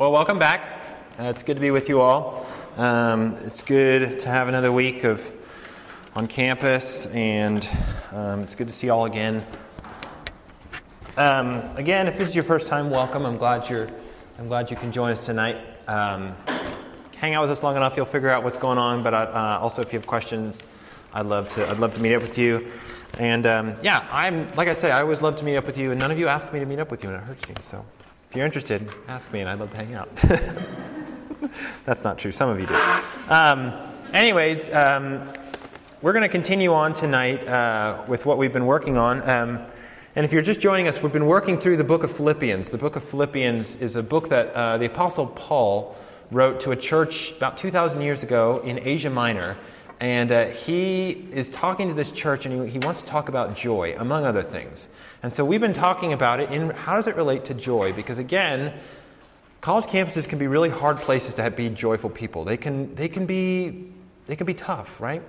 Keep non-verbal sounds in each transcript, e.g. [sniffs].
Well, welcome back. Uh, it's good to be with you all. Um, it's good to have another week of on campus, and um, it's good to see you all again. Um, again, if this is your first time, welcome. I'm glad you're. I'm glad you can join us tonight. Um, hang out with us long enough, you'll figure out what's going on. But uh, also, if you have questions, I'd love to. I'd love to meet up with you. And um, yeah, I'm like I say, I always love to meet up with you, and none of you asked me to meet up with you, and it hurts me. So if you're interested, ask me, and I'd love to hang out. [laughs] That's not true. Some of you do. Um, anyways, um, we're going to continue on tonight uh, with what we've been working on. Um, and if you're just joining us, we've been working through the book of Philippians. The book of Philippians is a book that uh, the Apostle Paul wrote to a church about 2,000 years ago in Asia Minor. And uh, he is talking to this church and he, he wants to talk about joy, among other things. And so we've been talking about it in how does it relate to joy? Because again, college campuses can be really hard places to have, be joyful people. They can, they, can be, they can be tough, right?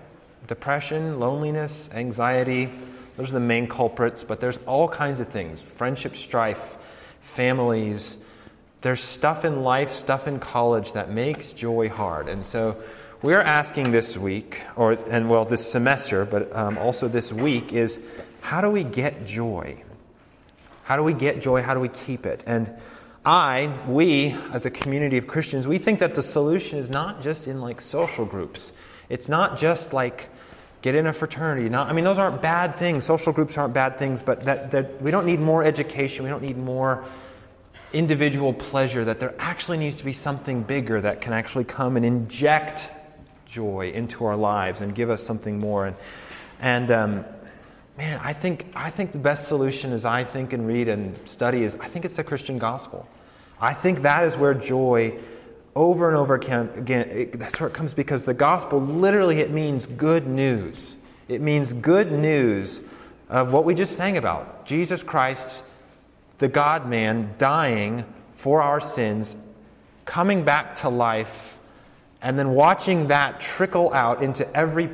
Depression, loneliness, anxiety, those are the main culprits, but there's all kinds of things friendship strife, families. There's stuff in life, stuff in college that makes joy hard. And so we're asking this week, or and well, this semester, but um, also this week, is how do we get joy? How do we get joy? How do we keep it? And I, we, as a community of Christians, we think that the solution is not just in like social groups. It's not just like get in a fraternity. Not, I mean, those aren't bad things. Social groups aren't bad things, but that, that we don't need more education. We don't need more individual pleasure. That there actually needs to be something bigger that can actually come and inject joy into our lives and give us something more. And, and um, man, I think, I think the best solution as I think and read and study is I think it's the Christian gospel. I think that is where joy over and over again, again it, that's where it comes because the gospel literally it means good news. It means good news of what we just sang about. Jesus Christ, the God man, dying for our sins, coming back to life, and then watching that trickle out into every,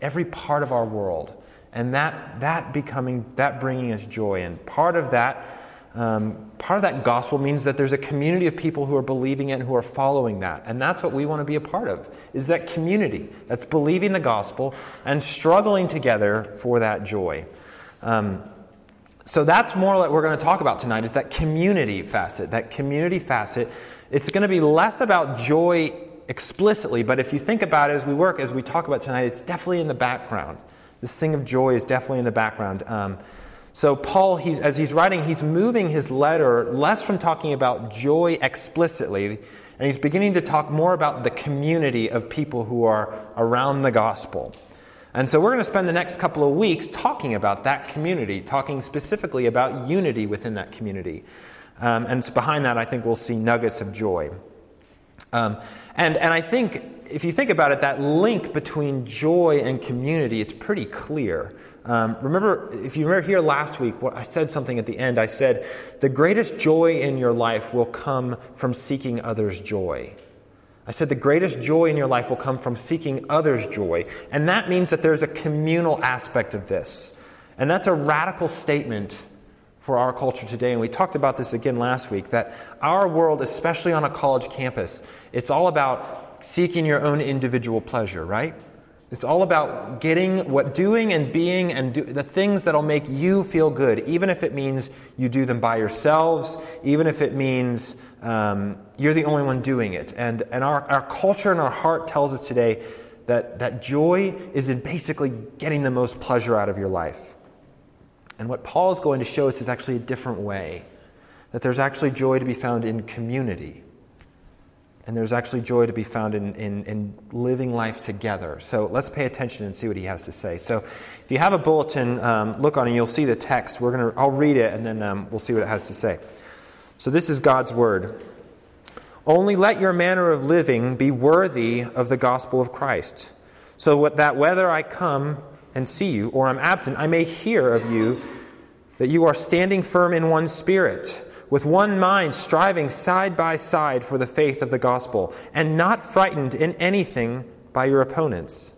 every part of our world and that, that becoming, that bringing us joy. And part of that, um, part of that gospel means that there's a community of people who are believing it and who are following that. And that's what we want to be a part of, is that community that's believing the gospel and struggling together for that joy. Um, so that's more what we're going to talk about tonight is that community facet. That community facet. It's going to be less about joy explicitly, but if you think about it as we work, as we talk about tonight, it's definitely in the background. This thing of joy is definitely in the background. Um, so, Paul, he's, as he's writing, he's moving his letter less from talking about joy explicitly, and he's beginning to talk more about the community of people who are around the gospel. And so, we're going to spend the next couple of weeks talking about that community, talking specifically about unity within that community. Um, and behind that, I think we'll see nuggets of joy. Um, and, and I think if you think about it, that link between joy and community, it's pretty clear. Um, remember, if you remember here last week, what I said something at the end. I said, the greatest joy in your life will come from seeking others' joy. I said the greatest joy in your life will come from seeking others' joy. And that means that there's a communal aspect of this. And that's a radical statement for our culture today. And we talked about this again last week that our world, especially on a college campus, it's all about seeking your own individual pleasure, right? It's all about getting what doing and being and do, the things that'll make you feel good, even if it means you do them by yourselves, even if it means um, you're the only one doing it. And, and our, our culture and our heart tells us today that, that joy is in basically getting the most pleasure out of your life. And what Paul is going to show us is actually a different way. That there's actually joy to be found in community and there's actually joy to be found in, in, in, living life together. So let's pay attention and see what he has to say. So if you have a bulletin, um, look on it, you'll see the text. We're gonna, I'll read it, and then um, we'll see what it has to say. So this is God's word. Only let your manner of living be worthy of the gospel of Christ, so that whether I come and see you or I'm absent, I may hear of you that you are standing firm in one spirit with one mind, striving side by side for the faith of the gospel, and not frightened in anything by your opponents.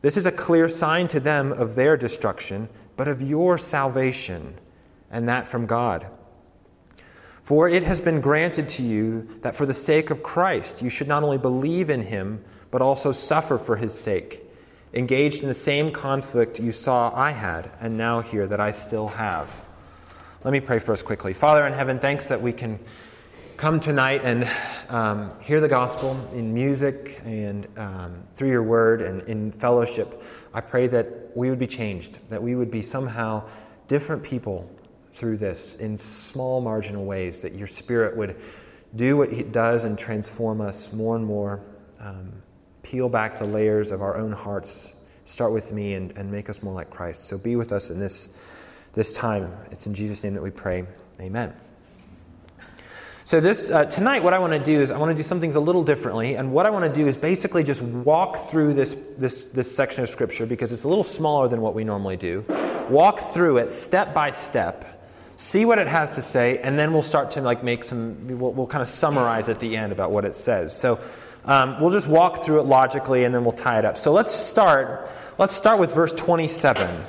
This is a clear sign to them of their destruction, but of your salvation, and that from God. For it has been granted to you that for the sake of Christ you should not only believe in him, but also suffer for his sake, engaged in the same conflict you saw I had, and now hear that I still have. Let me pray first quickly. Father in heaven, thanks that we can come tonight and um, hear the gospel in music and um, through your word and in fellowship. I pray that we would be changed, that we would be somehow different people through this in small marginal ways, that your Spirit would do what He does and transform us more and more, um, peel back the layers of our own hearts, start with me, and, and make us more like Christ. So be with us in this, this time. It's in Jesus' name that we pray. Amen. So this uh, tonight, what I want to do is I want to do some things a little differently, and what I want to do is basically just walk through this this this section of scripture because it's a little smaller than what we normally do. Walk through it step by step, see what it has to say, and then we'll start to like make some, we'll, we'll kind of summarize at the end about what it says. So um, we'll just walk through it logically and then we'll tie it up. So let's start, let's start with verse 27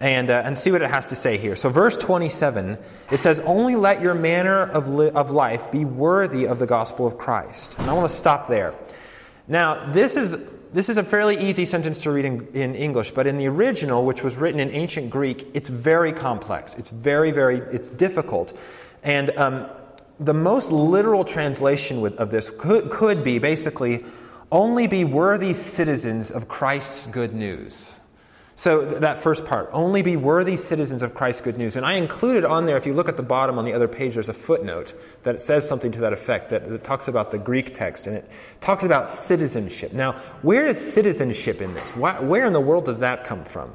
and, uh, and see what it has to say here. So, verse 27, it says, Only let your manner of, li- of life be worthy of the gospel of Christ. And I want to stop there. Now, this is this is a fairly easy sentence to read in, in, English, but in the original, which was written in ancient Greek, it's very complex. It's very, very, it's difficult. And um, the most literal translation of this could, could be basically only be worthy citizens of Christ's good news. So, that first part, only be worthy citizens of Christ's good news. And I included on there, if you look at the bottom on the other page, there's a footnote that says something to that effect, that, that talks about the Greek text, and it talks about citizenship. Now, where is citizenship in this? Why, where in the world does that come from?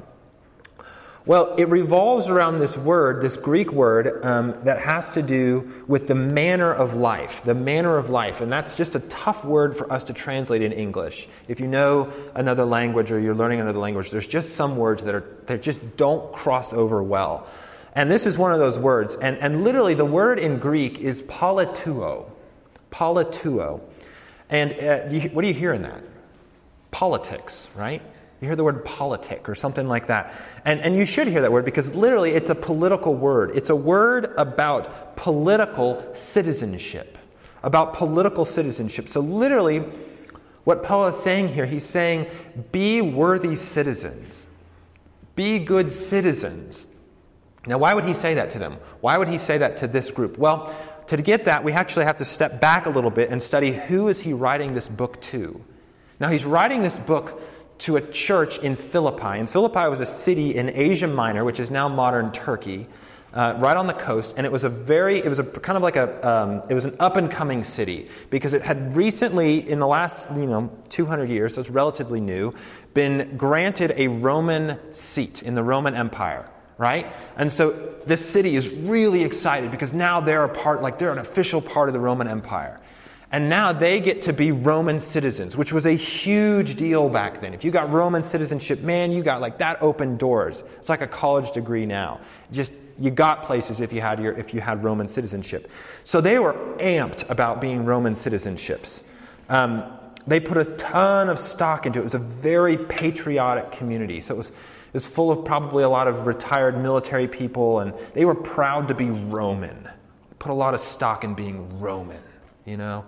Well, it revolves around this word, this Greek word, um, that has to do with the manner of life. The manner of life. And that's just a tough word for us to translate in English. If you know another language or you're learning another language, there's just some words that, are, that just don't cross over well. And this is one of those words. And, and literally, the word in Greek is politeuo. Politeuo. And uh, you, what do you hear in that? Politics, right? You hear the word politic or something like that. And, and you should hear that word because literally it's a political word. It's a word about political citizenship. About political citizenship. So, literally, what Paul is saying here, he's saying, be worthy citizens, be good citizens. Now, why would he say that to them? Why would he say that to this group? Well, to get that, we actually have to step back a little bit and study who is he writing this book to. Now, he's writing this book to a church in Philippi. And Philippi was a city in Asia Minor, which is now modern Turkey, uh, right on the coast. And it was a very, it was a kind of like a, um, it was an up and coming city because it had recently, in the last, you know, 200 years, so it's relatively new, been granted a Roman seat in the Roman Empire right? And so this city is really excited because now they're a part, like they're an official part of the Roman Empire. And now they get to be Roman citizens, which was a huge deal back then. If you got Roman citizenship, man, you got like that opened doors. It's like a college degree now. Just you got places if you had your if you had Roman citizenship. So they were amped about being Roman citizenships. Um, they put a ton of stock into it. It was a very patriotic community. So it was it was full of probably a lot of retired military people, and they were proud to be Roman. Put a lot of stock in being Roman you know?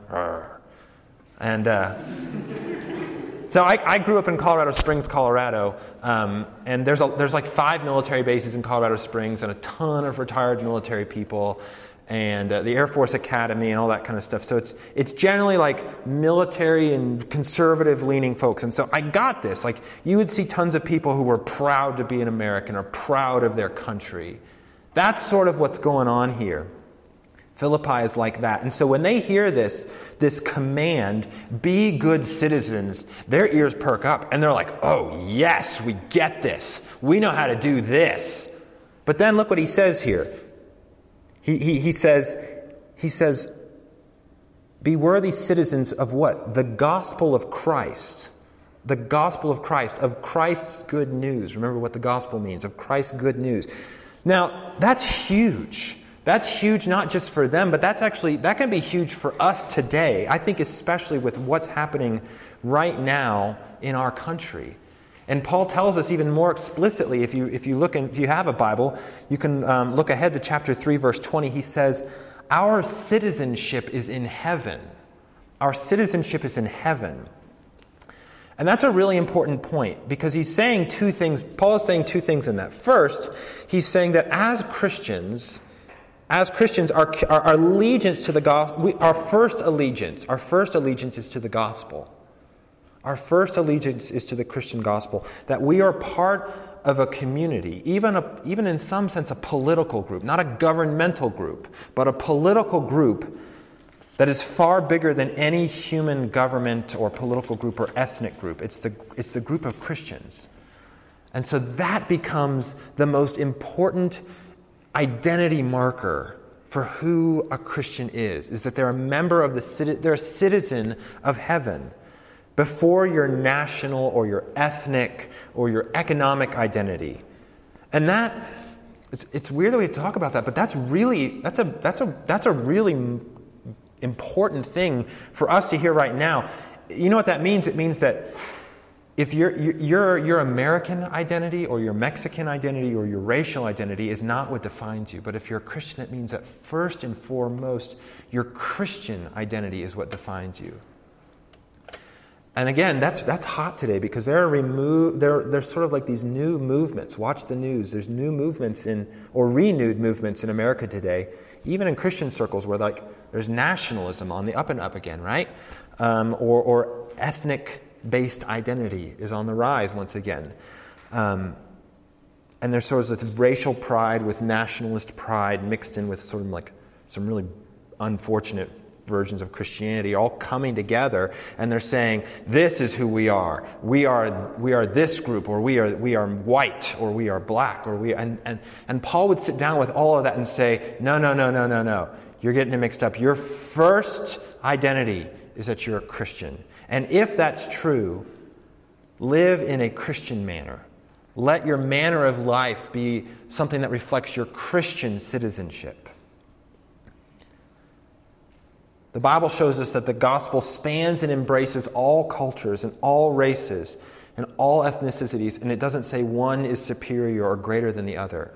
And uh, so I, I, grew up in Colorado Springs, Colorado, um, and there's, a, there's like five military bases in Colorado Springs and a ton of retired military people and uh, the Air Force Academy and all that kind of stuff. So it's, it's generally like military and conservative leaning folks. And so I got this. Like, you would see tons of people who were proud to be an American or proud of their country. That's sort of what's going on here. Philippi is like that. And so when they hear this, this command, be good citizens, their ears perk up and they're like, oh, yes, we get this. We know how to do this. But then look what he says here. He, he, he says, he says, be worthy citizens of what? The gospel of Christ. The gospel of Christ, of Christ's good news. Remember what the gospel means, of Christ's good news. Now, that's huge. That's huge not just for them, but that's actually that can be huge for us today. I think especially with what's happening right now in our country. And Paul tells us even more explicitly, if you, if you look in, if you have a Bible, you can um, look ahead to chapter 3, verse 20. He says, our citizenship is in heaven. Our citizenship is in heaven. And that's a really important point because he's saying two things. Paul is saying two things in that. First, he's saying that as Christians, as Christians, our, our, our allegiance to the gospel, our first allegiance, our first allegiance is to the gospel. Our first allegiance is to the Christian gospel, that we are part of a community, even, a, even in some sense a political group, not a governmental group, but a political group that is far bigger than any human government or political group or ethnic group. It's the, it's the group of Christians. And so that becomes the most important identity marker for who a Christian is, is that they're a member of the, they're a citizen of heaven before your national or your ethnic or your economic identity. And that, it's, it's weird that we talk about that, but that's really, that's a, that's a, that's a really important thing for us to hear right now. You know what that means? It means that if your, your, your American identity or your Mexican identity or your racial identity is not what defines you, but if you're a Christian, it means that first and foremost, your Christian identity is what defines you. And again, that's, that's hot today because there are remo- there, there's sort of like these new movements. Watch the news. There's new movements in, or renewed movements in America today, even in Christian circles where like there's nationalism on the up and up again, right? Um, or, or ethnic based identity is on the rise once again. Um, and there's sort of this racial pride with nationalist pride mixed in with sort of like some really unfortunate versions of Christianity all coming together and they're saying, this is who we are. We are, we are this group, or we are, we are white, or we are black, or we, and, and, and Paul would sit down with all of that and say, no, no, no, no, no, no. You're getting it mixed up. Your first identity is that you're a Christian. And if that's true, live in a Christian manner. Let your manner of life be something that reflects your Christian citizenship. The Bible shows us that the gospel spans and embraces all cultures and all races and all ethnicities, and it doesn't say one is superior or greater than the other.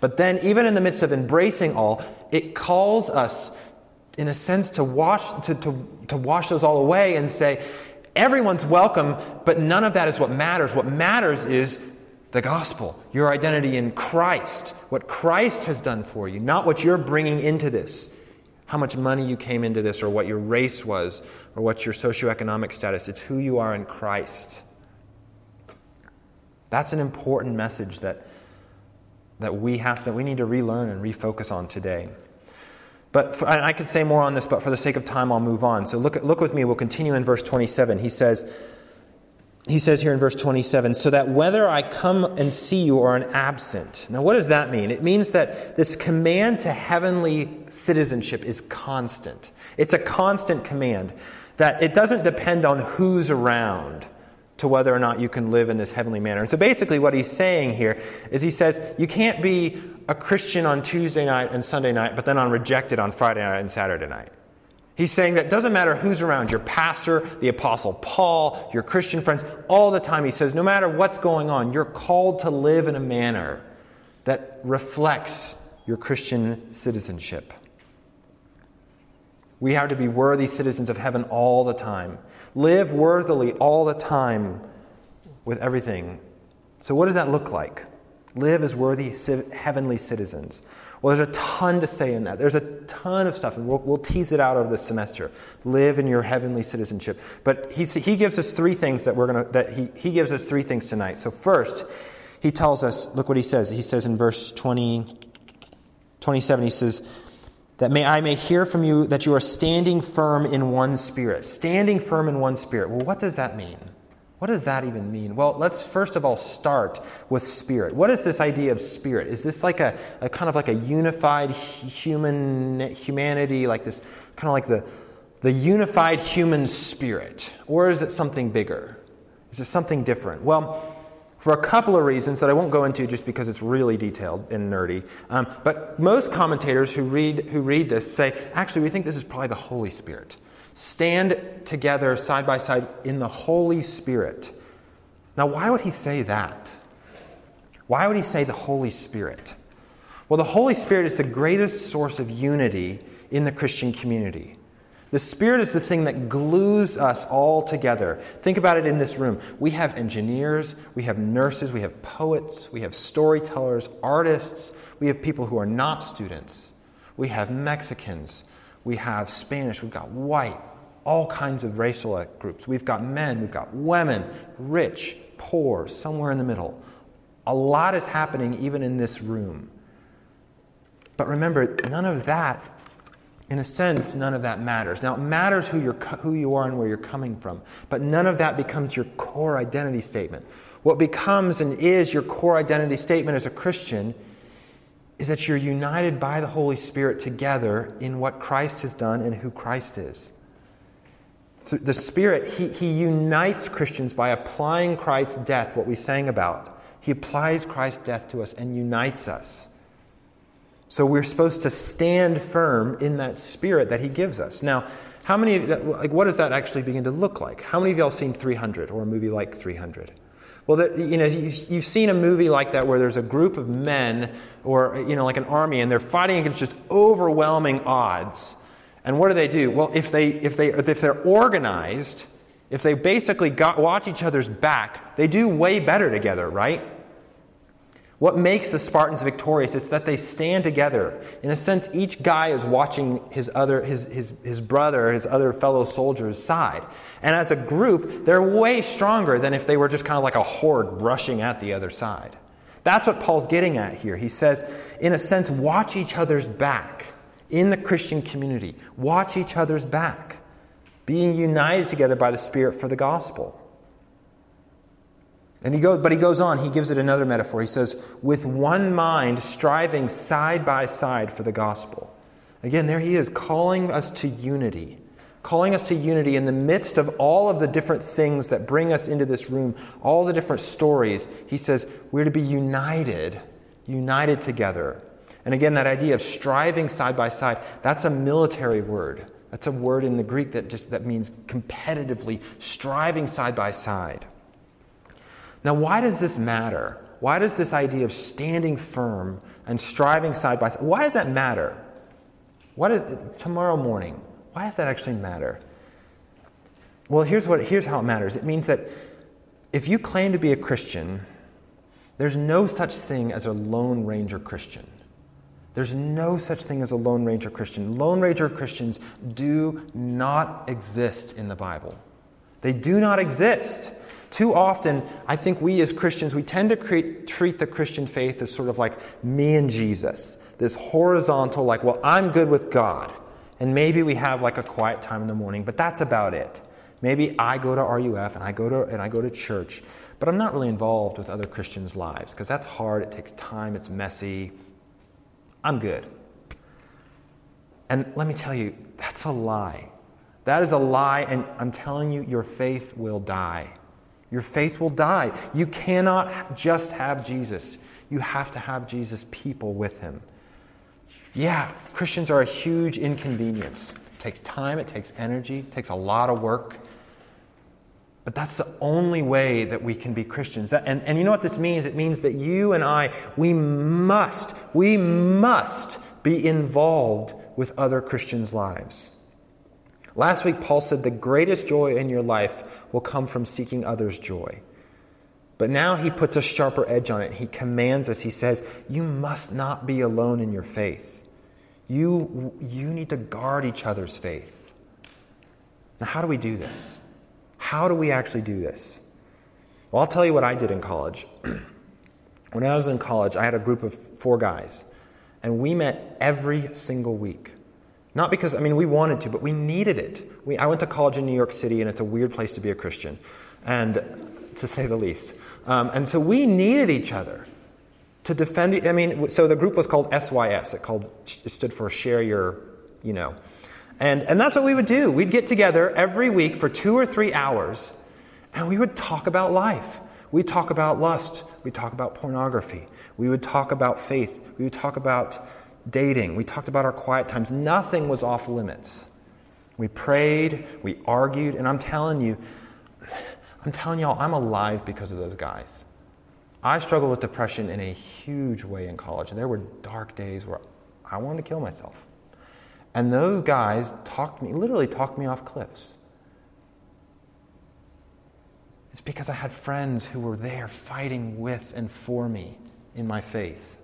But then, even in the midst of embracing all, it calls us, in a sense, to wash, to, to, to wash those all away and say, everyone's welcome, but none of that is what matters. What matters is the gospel, your identity in Christ, what Christ has done for you, not what you're bringing into this how much money you came into this or what your race was or what your socioeconomic status. It's who you are in Christ. That's an important message that, that we have that we need to relearn and refocus on today. But for, I could say more on this, but for the sake of time, I'll move on. So look, look with me. We'll continue in verse 27. He says, he says here in verse 27 so that whether I come and see you or am absent. Now, what does that mean? It means that this command to heavenly citizenship is constant. It's a constant command, that it doesn't depend on who's around to whether or not you can live in this heavenly manner. And so basically, what he's saying here is he says you can't be a Christian on Tuesday night and Sunday night, but then on rejected on Friday night and Saturday night. He's saying that doesn't matter who's around, your pastor, the apostle Paul, your Christian friends, all the time he says, no matter what's going on, you're called to live in a manner that reflects your Christian citizenship. We have to be worthy citizens of heaven all the time. Live worthily all the time with everything. So, what does that look like? Live as worthy heavenly citizens. Well, there's a ton to say in that. There's a ton of stuff, and we'll, we'll tease it out over this semester. Live in your heavenly citizenship. But he, he gives us three things that we're going to, that he, he gives us three things tonight. So, first, he tells us, look what he says. He says in verse 20, 27, he says, that may I may hear from you that you are standing firm in one spirit. Standing firm in one spirit. Well, what does that mean? What does that even mean? Well, let's first of all start with spirit. What is this idea of spirit? Is this like a, a kind of like a unified human humanity, like this kind of like the, the unified human spirit? Or is it something bigger? Is it something different? Well, for a couple of reasons that I won't go into just because it's really detailed and nerdy. Um, but most commentators who read, who read this say, actually, we think this is probably the Holy Spirit stand together side by side in the Holy Spirit. Now, why would he say that? Why would he say the Holy Spirit? Well, the Holy Spirit is the greatest source of unity in the Christian community. The Spirit is the thing that glues us all together. Think about it in this room. We have engineers, we have nurses, we have poets, we have storytellers, artists, we have people who are not students, we have Mexicans, we have Spanish, we've got white, all kinds of racial groups. We've got men, we've got women, rich, poor, somewhere in the middle. A lot is happening even in this room. But remember, none of that in a sense, none of that matters. Now, it matters who, you're, who you are and where you're coming from, but none of that becomes your core identity statement. What becomes and is your core identity statement as a Christian is that you're united by the Holy Spirit together in what Christ has done and who Christ is. The Spirit, he, he unites Christians by applying Christ's death, what we sang about. He applies Christ's death to us and unites us. So we're supposed to stand firm in that spirit that he gives us. Now, how many, like, what does that actually begin to look like? How many of y'all seen 300 or a movie like 300? Well, you know, you've seen a movie like that where there's a group of men or, you know, like an army and they're fighting against just overwhelming odds. And what do they do? Well, if, they, if, they, if they're organized, if they basically got, watch each other's back, they do way better together, right? What makes the Spartans victorious is that they stand together. In a sense, each guy is watching his, other, his, his, his brother, his other fellow soldiers' side. And as a group, they're way stronger than if they were just kind of like a horde rushing at the other side. That's what Paul's getting at here. He says, in a sense, watch each other's back in the Christian community. Watch each other's back, being united together by the Spirit for the gospel. And he goes, but he goes on, he gives it another metaphor. He says, with one mind, striving side by side for the gospel. Again, there he is, calling us to unity. Calling us to unity in the midst of all of the different things that bring us into this room, all the different stories. He says, we're to be united, united together. And again, that idea of striving side by side, that's a military word. That's a word in the Greek that just that means competitively striving side by side. Now, why does this matter? Why does this idea of standing firm and striving side by side, why does that matter? What is tomorrow morning? Why does that actually matter? Well, here's, what, here's how it matters. It means that if you claim to be a Christian, there's no such thing as a Lone Ranger Christian. There's no such thing as a Lone Ranger Christian. Lone Ranger Christians do not exist in the Bible. They do not exist. Too often, I think we as Christians, we tend to create, treat the Christian faith as sort of like me and Jesus. This horizontal, like, well, I'm good with God. And maybe we have like a quiet time in the morning, but that's about it. Maybe I go to RUF and I go to, and I go to church, but I'm not really involved with other Christians' lives because that's hard, it takes time, it's messy. I'm good. And let me tell you, that's a lie. That is a lie, and I'm telling you, your faith will die. Your faith will die. You cannot just have Jesus, you have to have Jesus' people with him. Yeah, Christians are a huge inconvenience. It takes time, it takes energy, it takes a lot of work. But that's the only way that we can be Christians. That, and, and you know what this means? It means that you and I, we must, we must be involved with other Christians' lives. Last week, Paul said the greatest joy in your life will come from seeking others' joy. But now he puts a sharper edge on it. He commands us, he says, You must not be alone in your faith. You, you need to guard each other's faith. Now, how do we do this? How do we actually do this? Well, I'll tell you what I did in college. [clears throat] when I was in college, I had a group of four guys, and we met every single week. Not because, I mean, we wanted to, but we needed it. We, I went to college in New York City, and it's a weird place to be a Christian, and to say the least. Um, and so we needed each other to defend. I mean, so the group was called SYS. It called it stood for Share Your, you know, and and that's what we would do. We'd get together every week for two or three hours, and we would talk about life. We'd talk about lust. We'd talk about pornography. We would talk about faith. We would talk about dating. We talked about our quiet times. Nothing was off limits. We prayed, we argued, and I'm telling you, I'm telling y'all, I'm alive because of those guys. I struggled with depression in a huge way in college, and there were dark days where I wanted to kill myself. And those guys talked me, literally talked me off cliffs. It's because I had friends who were there fighting with and for me in my faith.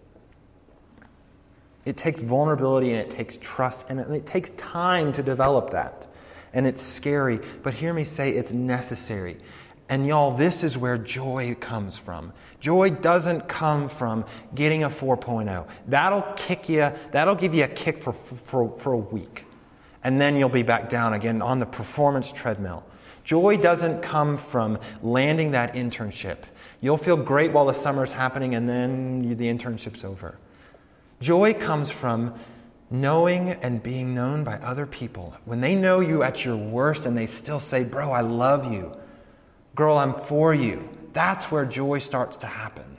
It takes vulnerability and it takes trust and it takes time to develop that. And it's scary, but hear me say it's necessary. And y'all, this is where joy comes from. Joy doesn't come from getting a 4.0. That'll kick you, that'll give you a kick for, for, for a week. And then you'll be back down again on the performance treadmill. Joy doesn't come from landing that internship. You'll feel great while the summer's happening and then the internship's over. Joy comes from knowing and being known by other people. When they know you at your worst and they still say, Bro, I love you. Girl, I'm for you. That's where joy starts to happen.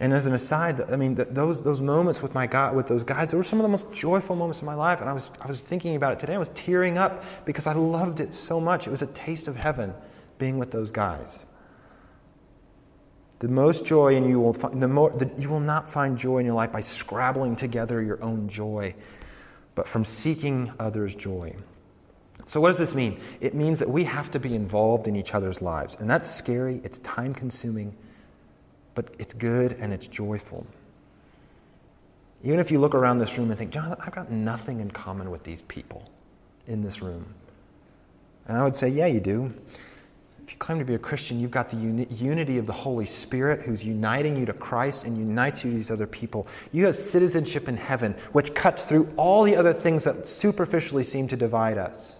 And as an aside, I mean, those, those moments with my God, with those guys, they were some of the most joyful moments of my life. And I was, I was thinking about it today. I was tearing up because I loved it so much. It was a taste of heaven being with those guys. The most joy in you will find, the more, the, you will not find joy in your life by scrabbling together your own joy, but from seeking others' joy. So, what does this mean? It means that we have to be involved in each other's lives. And that's scary, it's time consuming, but it's good and it's joyful. Even if you look around this room and think, John, I've got nothing in common with these people in this room. And I would say, yeah, you do if you claim to be a Christian, you've got the uni- unity of the Holy Spirit who's uniting you to Christ and unites you to these other people. You have citizenship in heaven, which cuts through all the other things that superficially seem to divide us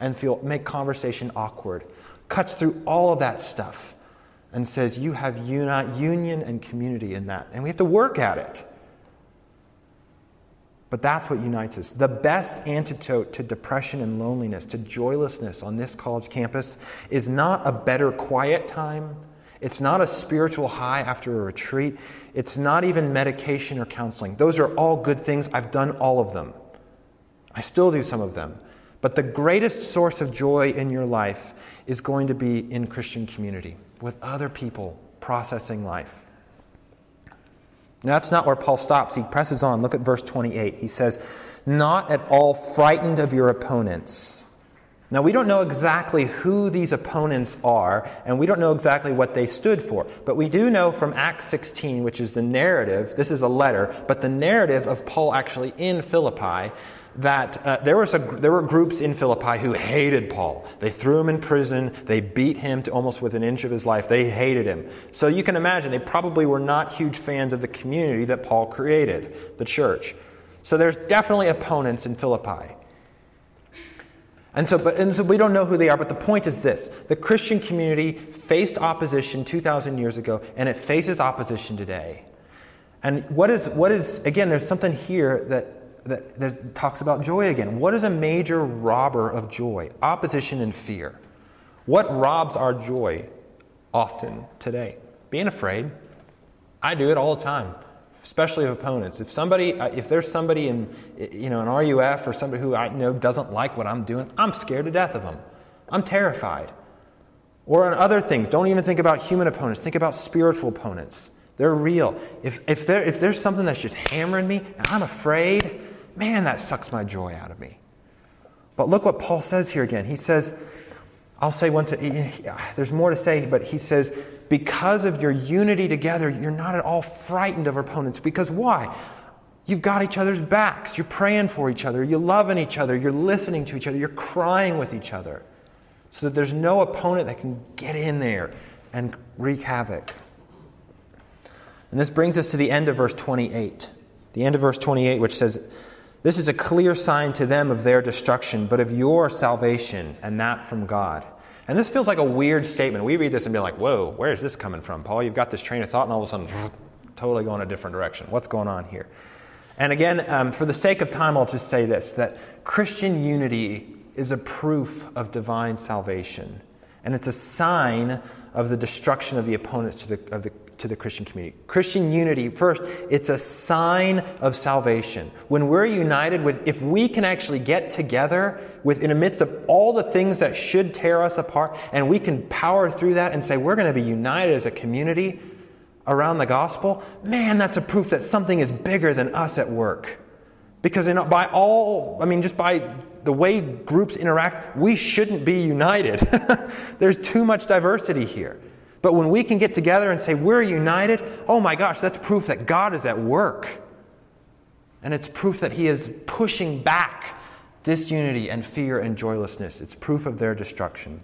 and feel make conversation awkward. Cuts through all of that stuff and says you have uni- union and community in that. And we have to work at it. But that's what unites us. The best antidote to depression and loneliness, to joylessness on this college campus, is not a better quiet time. It's not a spiritual high after a retreat. It's not even medication or counseling. Those are all good things. I've done all of them. I still do some of them. But the greatest source of joy in your life is going to be in Christian community with other people processing life. Now, that's not where Paul stops. He presses on. Look at verse 28. He says, Not at all frightened of your opponents. Now, we don't know exactly who these opponents are, and we don't know exactly what they stood for. But we do know from Acts 16, which is the narrative, this is a letter, but the narrative of Paul actually in Philippi, that uh, there, was a, there were groups in Philippi who hated Paul. They threw him in prison. They beat him to almost within an inch of his life. They hated him. So you can imagine they probably were not huge fans of the community that Paul created, the church. So there's definitely opponents in Philippi. And so, but, and so we don't know who they are, but the point is this the Christian community faced opposition 2,000 years ago, and it faces opposition today. And what is, what is, again, there's something here that that talks about joy again. What is a major robber of joy? Opposition and fear. What robs our joy often today? Being afraid. I do it all the time, especially of opponents. If somebody, uh, if there's somebody in, you know, an RUF or somebody who I know doesn't like what I'm doing, I'm scared to death of them. I'm terrified. Or on other things, don't even think about human opponents. Think about spiritual opponents. They're real. If, if, there, if there's something that's just hammering me and I'm afraid, man, that sucks my joy out of me. But look what Paul says here again. He says, I'll say once, uh, there's more to say, but he says, because of your unity together, you're not at all frightened of opponents. Because why? You've got each other's backs. You're praying for each other. You're loving each other. You're listening to each other. You're crying with each other. So that there's no opponent that can get in there and wreak havoc. And this brings us to the end of verse 28. The end of verse 28, which says, this is a clear sign to them of their destruction, but of your salvation, and that from God. And this feels like a weird statement. We read this and be like, whoa, where is this coming from, Paul? You've got this train of thought, and all of a sudden, [sniffs] totally going a different direction. What's going on here? And again, um, for the sake of time, I'll just say this that Christian unity is a proof of divine salvation, and it's a sign of the destruction of the opponents to the, of the to the Christian community. Christian unity, first, it's a sign of salvation. When we're united with, if we can actually get together with, in the midst of all the things that should tear us apart, and we can power through that and say, we're going to be united as a community around the gospel, man, that's a proof that something is bigger than us at work. Because in, by all, I mean, just by the way groups interact, we shouldn't be united. [laughs] There's too much diversity here. But when we can get together and say we're united, oh my gosh, that's proof that God is at work. And it's proof that He is pushing back disunity and fear and joylessness. It's proof of their destruction.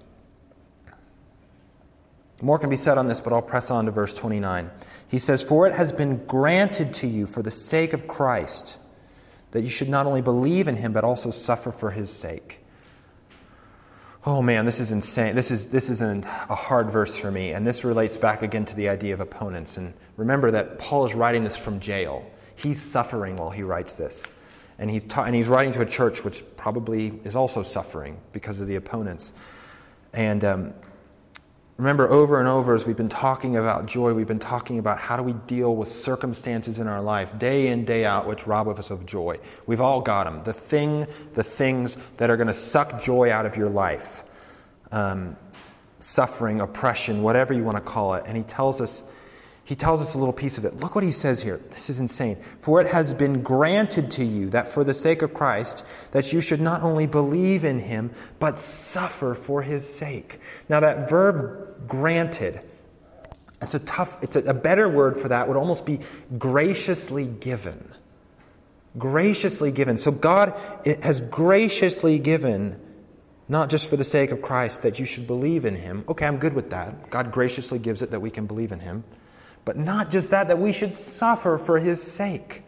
More can be said on this, but I'll press on to verse 29. He says, For it has been granted to you for the sake of Christ that you should not only believe in him, but also suffer for his sake. Oh man, this is insane. This is, this is an, a hard verse for me, and this relates back again to the idea of opponents. And remember that Paul is writing this from jail. He's suffering while he writes this. And he's, ta- and he's writing to a church which probably is also suffering because of the opponents. And um, remember, over and over, as we've been talking about joy, we've been talking about how do we deal with circumstances in our life, day in, day out, which rob us of joy. We've all got them. The thing, the things that are going to suck joy out of your life. Um, suffering, oppression, whatever you want to call it. And he tells us he tells us a little piece of it. Look what he says here. This is insane. For it has been granted to you that for the sake of Christ, that you should not only believe in him, but suffer for his sake. Now that verb granted, it's a tough, it's a, a better word for that would almost be graciously given. Graciously given. So God has graciously given not just for the sake of Christ that you should believe in him. Okay, I'm good with that. God graciously gives it that we can believe in him. But not just that, that we should suffer for his sake.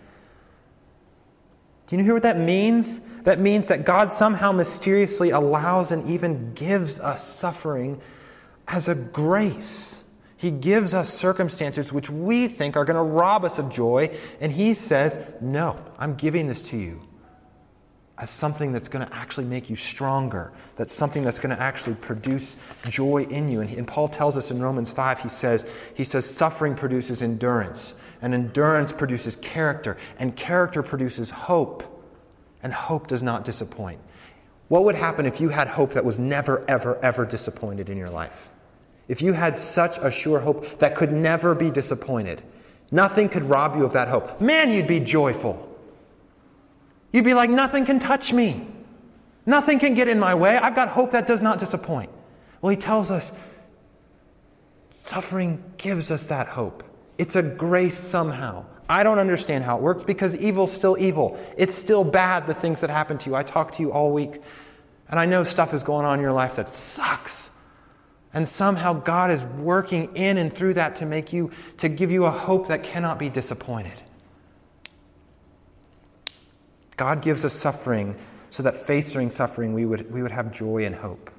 Do you hear what that means? That means that God somehow mysteriously allows and even gives us suffering as a grace. He gives us circumstances which we think are going to rob us of joy, and He says, No, I'm giving this to you as something that's going to actually make you stronger, that's something that's going to actually produce joy in you. And, and, Paul tells us in Romans 5, he says, he says, suffering produces endurance, and endurance produces character, and character produces hope, and hope does not disappoint. What would happen if you had hope that was never, ever, ever disappointed in your life? If you had such a sure hope that could never be disappointed, nothing could rob you of that hope. Man, you'd be joyful. You'd be like, nothing can touch me. Nothing can get in my way. I've got hope that does not disappoint. Well, he tells us suffering gives us that hope. It's a grace somehow. I don't understand how it works because evil's still evil. It's still bad, the things that happen to you. I talk to you all week, and I know stuff is going on in your life that sucks. And somehow God is working in and through that to make you, to give you a hope that cannot be disappointed. God gives us suffering so that facing suffering we would, we would have joy and hope.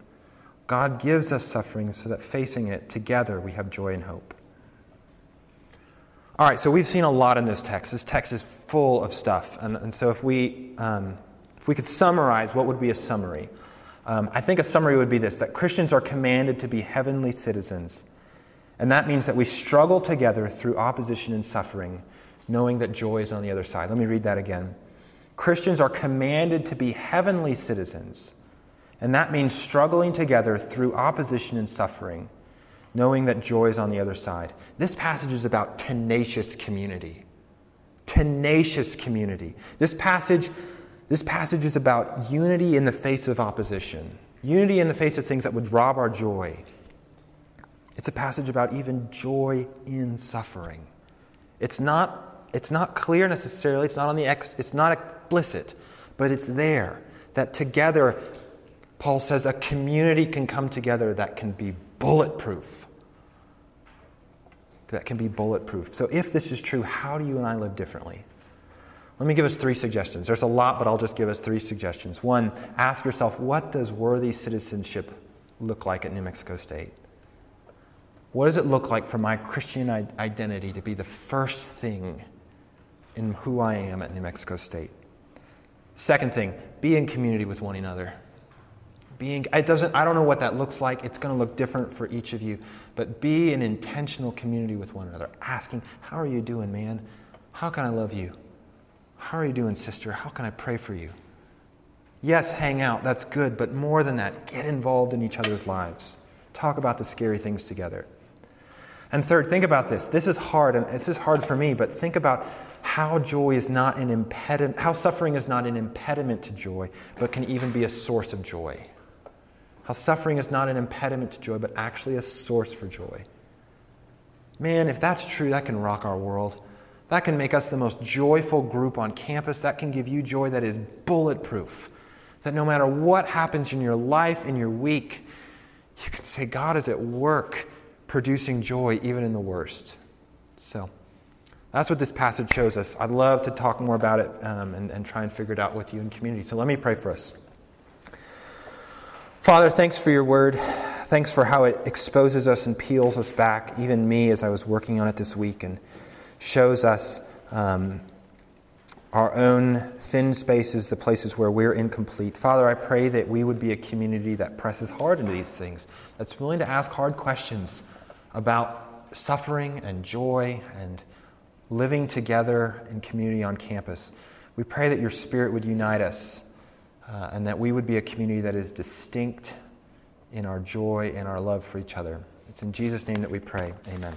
God gives us suffering so that facing it together we have joy and hope. All right, so we've seen a lot in this text. This text is full of stuff. And, and so if we, um, if we could summarize, what would be a summary? Um, I think a summary would be this that Christians are commanded to be heavenly citizens. And that means that we struggle together through opposition and suffering, knowing that joy is on the other side. Let me read that again. Christians are commanded to be heavenly citizens, and that means struggling together through opposition and suffering, knowing that joy is on the other side. This passage is about tenacious community. Tenacious community. This passage, this passage is about unity in the face of opposition, unity in the face of things that would rob our joy. It's a passage about even joy in suffering. It's not it's not clear necessarily, it's not on the ex, it's not explicit, but it's there that together Paul says a community can come together that can be bulletproof. That can be bulletproof. So, if this is true, how do you and I live differently? Let me give us three suggestions. There's a lot, but I'll just give us three suggestions. One, ask yourself what does worthy citizenship look like at New Mexico State? What does it look like for my Christian identity to be the first thing in who I am at New Mexico State. Second thing, be in community with one another. Being, it doesn't, I don't know what that looks like. It's going to look different for each of you. But be in intentional community with one another, asking, How are you doing, man? How can I love you? How are you doing, sister? How can I pray for you? Yes, hang out, that's good, but more than that, get involved in each other's lives. Talk about the scary things together. And third, think about this. This is hard, and this is hard for me, but think about how joy is not an impediment, how suffering is not an impediment to joy, but can even be a source of joy. How suffering is not an impediment to joy, but actually a source for joy. Man, if that's true, that can rock our world. That can make us the most joyful group on campus. That can give you joy that is bulletproof. That no matter what happens in your life, in your week, you can say, God is at work producing joy even in the worst. So that's what this passage shows us. I'd love to talk more about it um, and, and try and figure it out with you in community. So let me pray for us. Father, thanks for your word. Thanks for how it exposes us and peels us back, even me as I was working on it this week, and shows us um, our own thin spaces, the places where we're incomplete. Father, I pray that we would be a community that presses hard into these things, that's willing to ask hard questions about suffering and joy and living together in community on campus. We pray that your Spirit would unite us uh, and that we would be a community that is distinct in our joy and our love for each other. It's in Jesus' name that we pray. Amen.